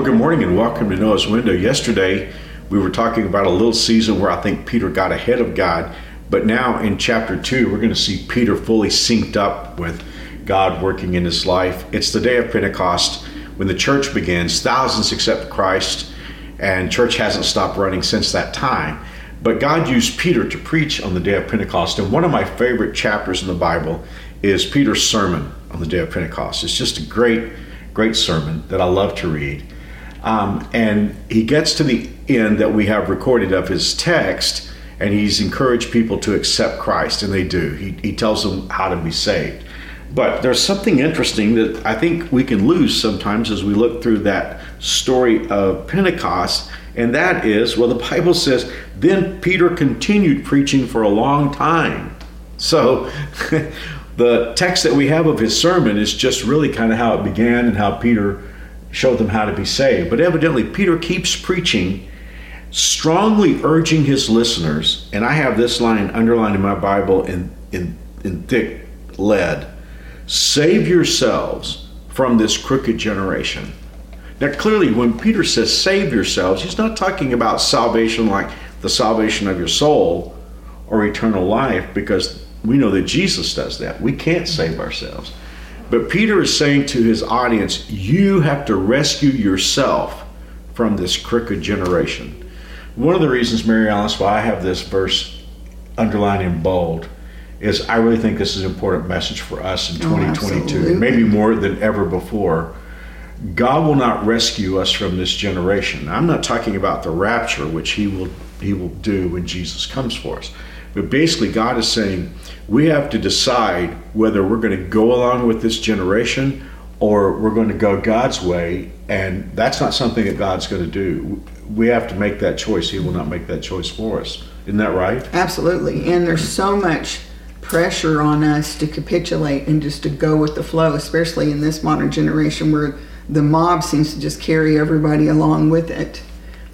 Well, good morning and welcome to Noah's Window. Yesterday, we were talking about a little season where I think Peter got ahead of God, but now in chapter 2, we're going to see Peter fully synced up with God working in his life. It's the day of Pentecost when the church begins. Thousands accept Christ, and church hasn't stopped running since that time. But God used Peter to preach on the day of Pentecost, and one of my favorite chapters in the Bible is Peter's sermon on the day of Pentecost. It's just a great, great sermon that I love to read. Um, and he gets to the end that we have recorded of his text, and he's encouraged people to accept Christ, and they do. He, he tells them how to be saved. But there's something interesting that I think we can lose sometimes as we look through that story of Pentecost, and that is, well, the Bible says, then Peter continued preaching for a long time. So the text that we have of his sermon is just really kind of how it began and how Peter showed them how to be saved. But evidently, Peter keeps preaching, strongly urging his listeners, and I have this line underlined in my Bible in, in, in thick lead save yourselves from this crooked generation. Now, clearly, when Peter says save yourselves, he's not talking about salvation like the salvation of your soul or eternal life, because we know that Jesus does that. We can't save ourselves. But Peter is saying to his audience, you have to rescue yourself from this crooked generation. One of the reasons, Mary Alice, why I have this verse underlined in bold is I really think this is an important message for us in 2022, oh, maybe more than ever before. God will not rescue us from this generation. I'm not talking about the rapture, which He will He will do when Jesus comes for us. But basically, God is saying we have to decide whether we're going to go along with this generation or we're going to go God's way. And that's not something that God's going to do. We have to make that choice. He will not make that choice for us. Isn't that right? Absolutely. And there's so much pressure on us to capitulate and just to go with the flow, especially in this modern generation where the mob seems to just carry everybody along with it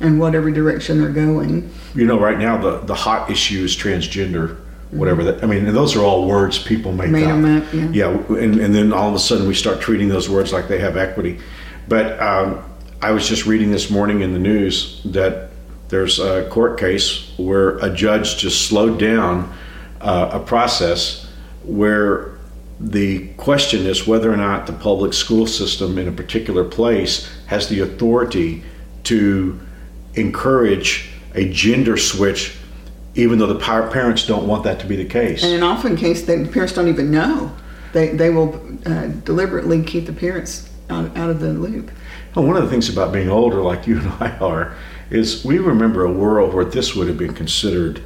in whatever direction they're going. You know, right now the, the hot issue is transgender, whatever that. I mean, those are all words people make Made up. them up, yeah. Yeah, and, and then all of a sudden we start treating those words like they have equity. But um, I was just reading this morning in the news that there's a court case where a judge just slowed down uh, a process where the question is whether or not the public school system in a particular place has the authority to encourage a gender switch even though the parents don't want that to be the case. And in often case, the parents don't even know. They, they will uh, deliberately keep the parents out, out of the loop. Well, one of the things about being older, like you and I are, is we remember a world where this would have been considered.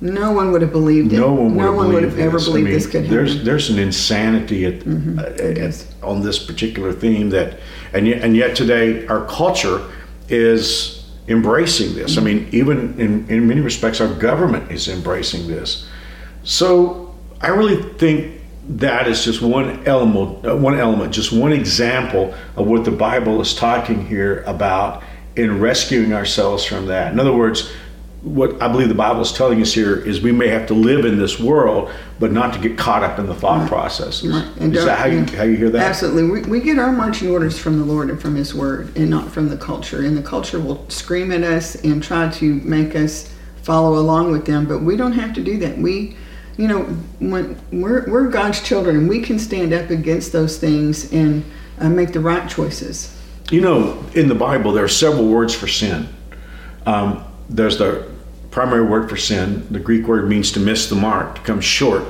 No one would have believed it. No one would, no have, one would believed have ever this. I believed mean, this could there's happen. there's an insanity at, Mhm, uh, at- on this particular theme that, and yet and yet today our culture is embracing this. I mean, even in in many respects, our government is embracing this. So I really think that is just one element, uh, one element, just one example of what the Bible is talking here about in rescuing ourselves from that. In other words, what I believe the Bible is telling us here is we may have to live in this world, but not to get caught up in the thought processes. Right. And Is that how you how you hear that? Absolutely. We, we get our marching orders from the Lord and from His Word and not from the culture. And the culture will scream at us and try to make us follow along with them, but we don't have to do that. We, you know, when we're, we're God's children and we can stand up against those things and uh, make the right choices. You know, in the Bible, there are several words for sin. Um, there's the primary word for sin. The Greek word means to miss the mark, to come short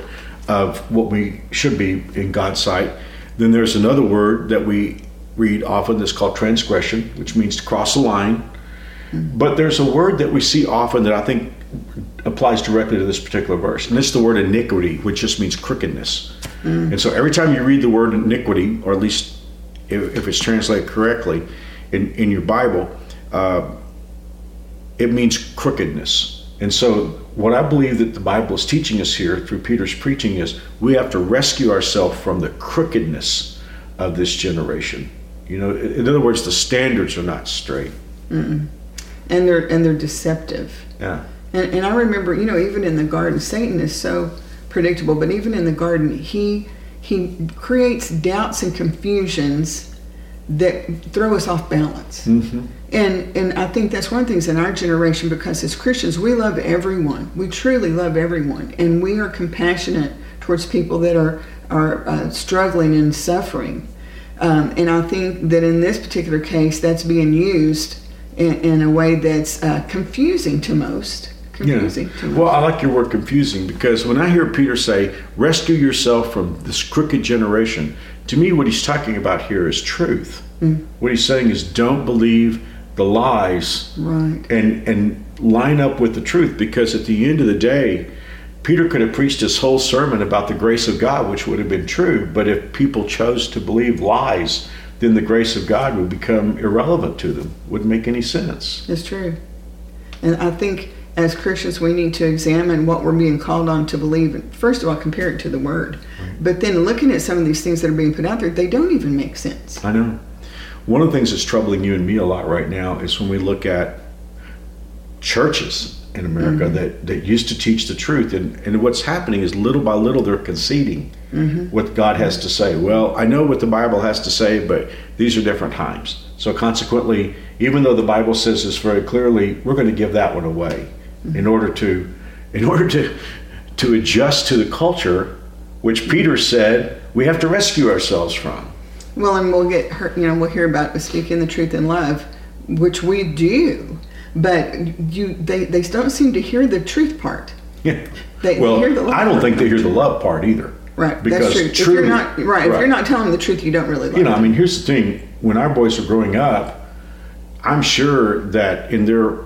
of what we should be in God's sight. Then there's another word that we read often that's called transgression, which means to cross a line. But there's a word that we see often that I think applies directly to this particular verse, and it's the word iniquity, which just means crookedness. And so every time you read the word iniquity, or at least if, if it's translated correctly in, in your Bible, uh, it means crookedness. And so, what I believe that the Bible is teaching us here through Peter's preaching is we have to rescue ourselves from the crookedness of this generation. You know, in other words, the standards are not straight. And they're, and they're deceptive. Yeah. And, and I remember, you know, even in the garden, Satan is so predictable. But even in the garden, he he creates doubts and confusions that throw us off balance. Mm-hmm. And and I think that's one of the things in our generation because as Christians we love everyone. We truly love everyone, and we are compassionate towards people that are are uh, struggling and suffering. Um, and I think that in this particular case, that's being used in, in a way that's uh, confusing to most. Confusing to most. Well, I like your word confusing because when I hear Peter say, rescue yourself from this crooked generation, to me, what he's talking about here is truth. Mm. What he's saying is don't believe the lies Right. and, and line up with the truth because at the end of the day, Peter could have preached his whole sermon about the grace of God, which would have been true. But if people chose to believe lies, then the grace of God would become irrelevant to them. Wouldn't make any sense. It's true. And I think as Christians, we need to examine what we're being called on to believe. And First of all, compare it to the Word. But then looking at some of these things that are being put out there, they don't even make sense. I know. One of the things that's troubling you and me a lot right now is when we look at churches in America mm-hmm. that, that used to teach the truth. And, and what's happening is little by little they're conceding mm-hmm. what God has to say. Well, I know what the Bible has to say, but these are different times. So consequently, even though the Bible says this very clearly, we're going to give that one away in order to in order to to adjust to the culture which Peter said we have to rescue ourselves from. Well, and we'll get hurt, you know, we'll hear about speaking the truth in love, which we do. But you, they, they don't seem to hear the truth part. Yeah. They well, hear the love I don't part. think they hear the love part either. Right. Because that's true. if you're not right, if you're not telling the truth, you don't really love You know, I mean, here's the thing: when our boys were growing up, I'm sure that in their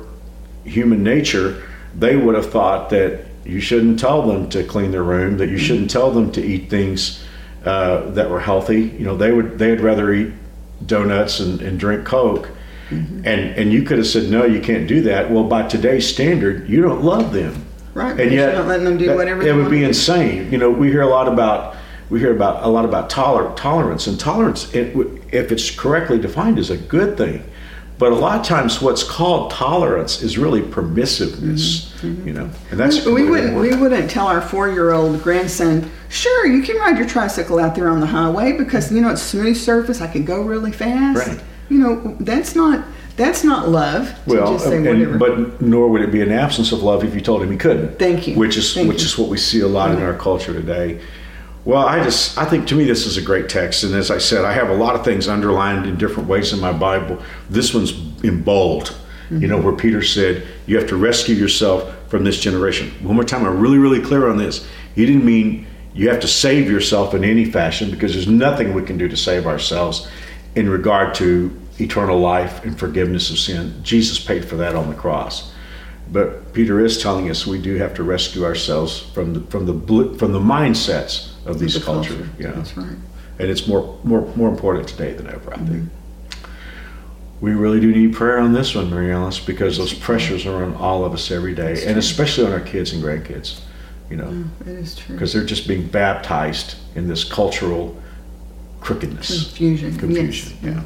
human nature, they would have thought that you shouldn't tell them to clean their room, that you Mm-hmm. shouldn't tell them to eat things uh, that were healthy. You know, they would they'd rather eat donuts and, and drink Coke. Mm-hmm. And and you could have said no, you can't do that. Well, by today's standard, you don't love them. Right, And yet, you're not letting them do whatever It they would be insane. You know, we hear a lot about we hear about a lot about toler- tolerance, and tolerance, It, if it's correctly defined, is a good thing. But a lot of times, what's called tolerance is really permissiveness. You know, and that's Mm-hmm. we wouldn't we wouldn't tell our four year old grandson, sure, you can ride your tricycle out there on the highway because you know it's smooth surface. I can go really fast. Right. You know that's not that's not love. To Well, just say and, but nor would it be an absence of love if you told him he couldn't. Thank you. Which is Thank which you. is what we see a lot in our culture today. Well, I just I think to me this is a great text, and as I said, I have a lot of things underlined in different ways in my Bible. This one's in bold. You know where Peter said you have to rescue yourself from this generation. One more time, I'm really really clear on this. He didn't mean you have to save yourself in any fashion because there's nothing we can do to save ourselves in regard to eternal life and forgiveness of sin. Jesus paid for that on the cross. But Peter is telling us we do have to rescue ourselves from the from the from the mindsets of these The culture. culture. Yeah, That's right. and it's more more more important today than ever. I think. Mm-hmm. We really do need prayer on this one, Mary Alice, because those pressures are on all of us every day, and especially on our kids and grandkids. You know, mm, It is true. because they're just being baptized in this cultural crookedness, Confusion. confusion. Yes. Yeah.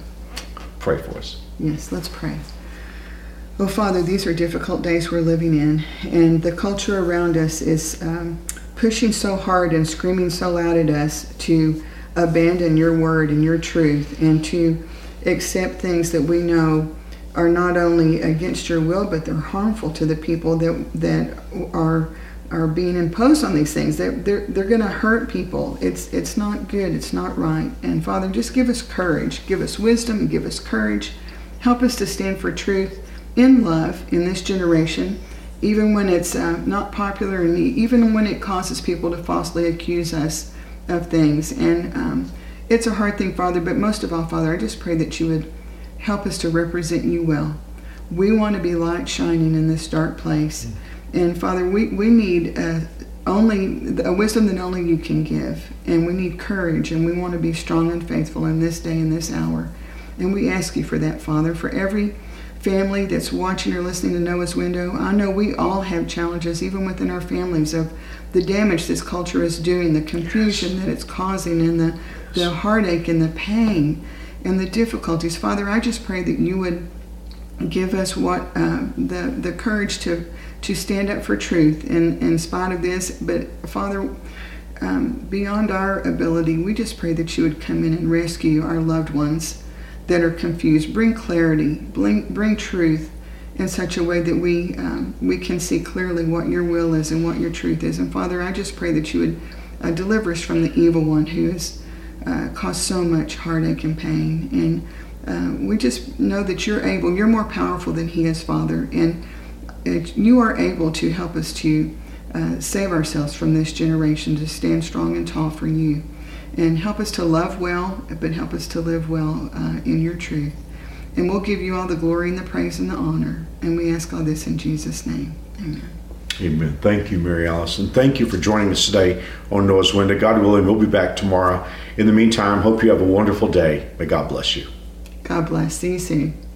Pray for us. Yes, let's pray. Oh, Father, these are difficult days we're living in, and the culture around us is um, pushing so hard and screaming so loud at us to abandon your word and your truth and to accept things that we know are not only against your will, but they're harmful to the people that, that are are being imposed on these things. They're, they're, they're going to hurt people. It's, it's not good. It's not right. And Father, just give us courage. Give us wisdom give us courage. Help us to stand for truth in love in this generation, even when it's uh, not popular and even when it causes people to falsely accuse us of things. And um, it's a hard thing, Father, but most of all, Father, I just pray that you would help us to represent you well. We want to be light shining in this dark place. And Father, we, we need uh, only a wisdom that only you can give. And we need courage, and we want to be strong and faithful in this day and this hour. And we ask you for that, Father, for every family that's watching or listening to Noah's Window. I know we all have challenges, even within our families, of the damage this culture is doing, the confusion that it's causing, and the, the heartache and the pain and the difficulties. Father, I just pray that you would give us what uh, the the courage to to stand up for truth in in spite of this. But Father, um, beyond our ability, we just pray that you would come in and rescue our loved ones that are confused. Bring clarity, bring, bring truth in such a way that we um, we can see clearly what your will is and what your truth is. And Father, I just pray that you would uh, deliver us from the evil one who has uh, caused so much heartache and pain. And uh, we just know that you're able. You're more powerful than he is, Father, and you are able to help us to uh, save ourselves from this generation, to stand strong and tall for you, and help us to love well, but help us to live well uh, in your truth. And we'll give you all the glory and the praise and the honor. And we ask all this in Jesus' name. Amen. Amen. Thank you, Mary Alice. Thank you for joining us today on Noah's Window. God willing, we'll be back tomorrow. In the meantime, hope you have a wonderful day. May God bless you. God bless. See you soon.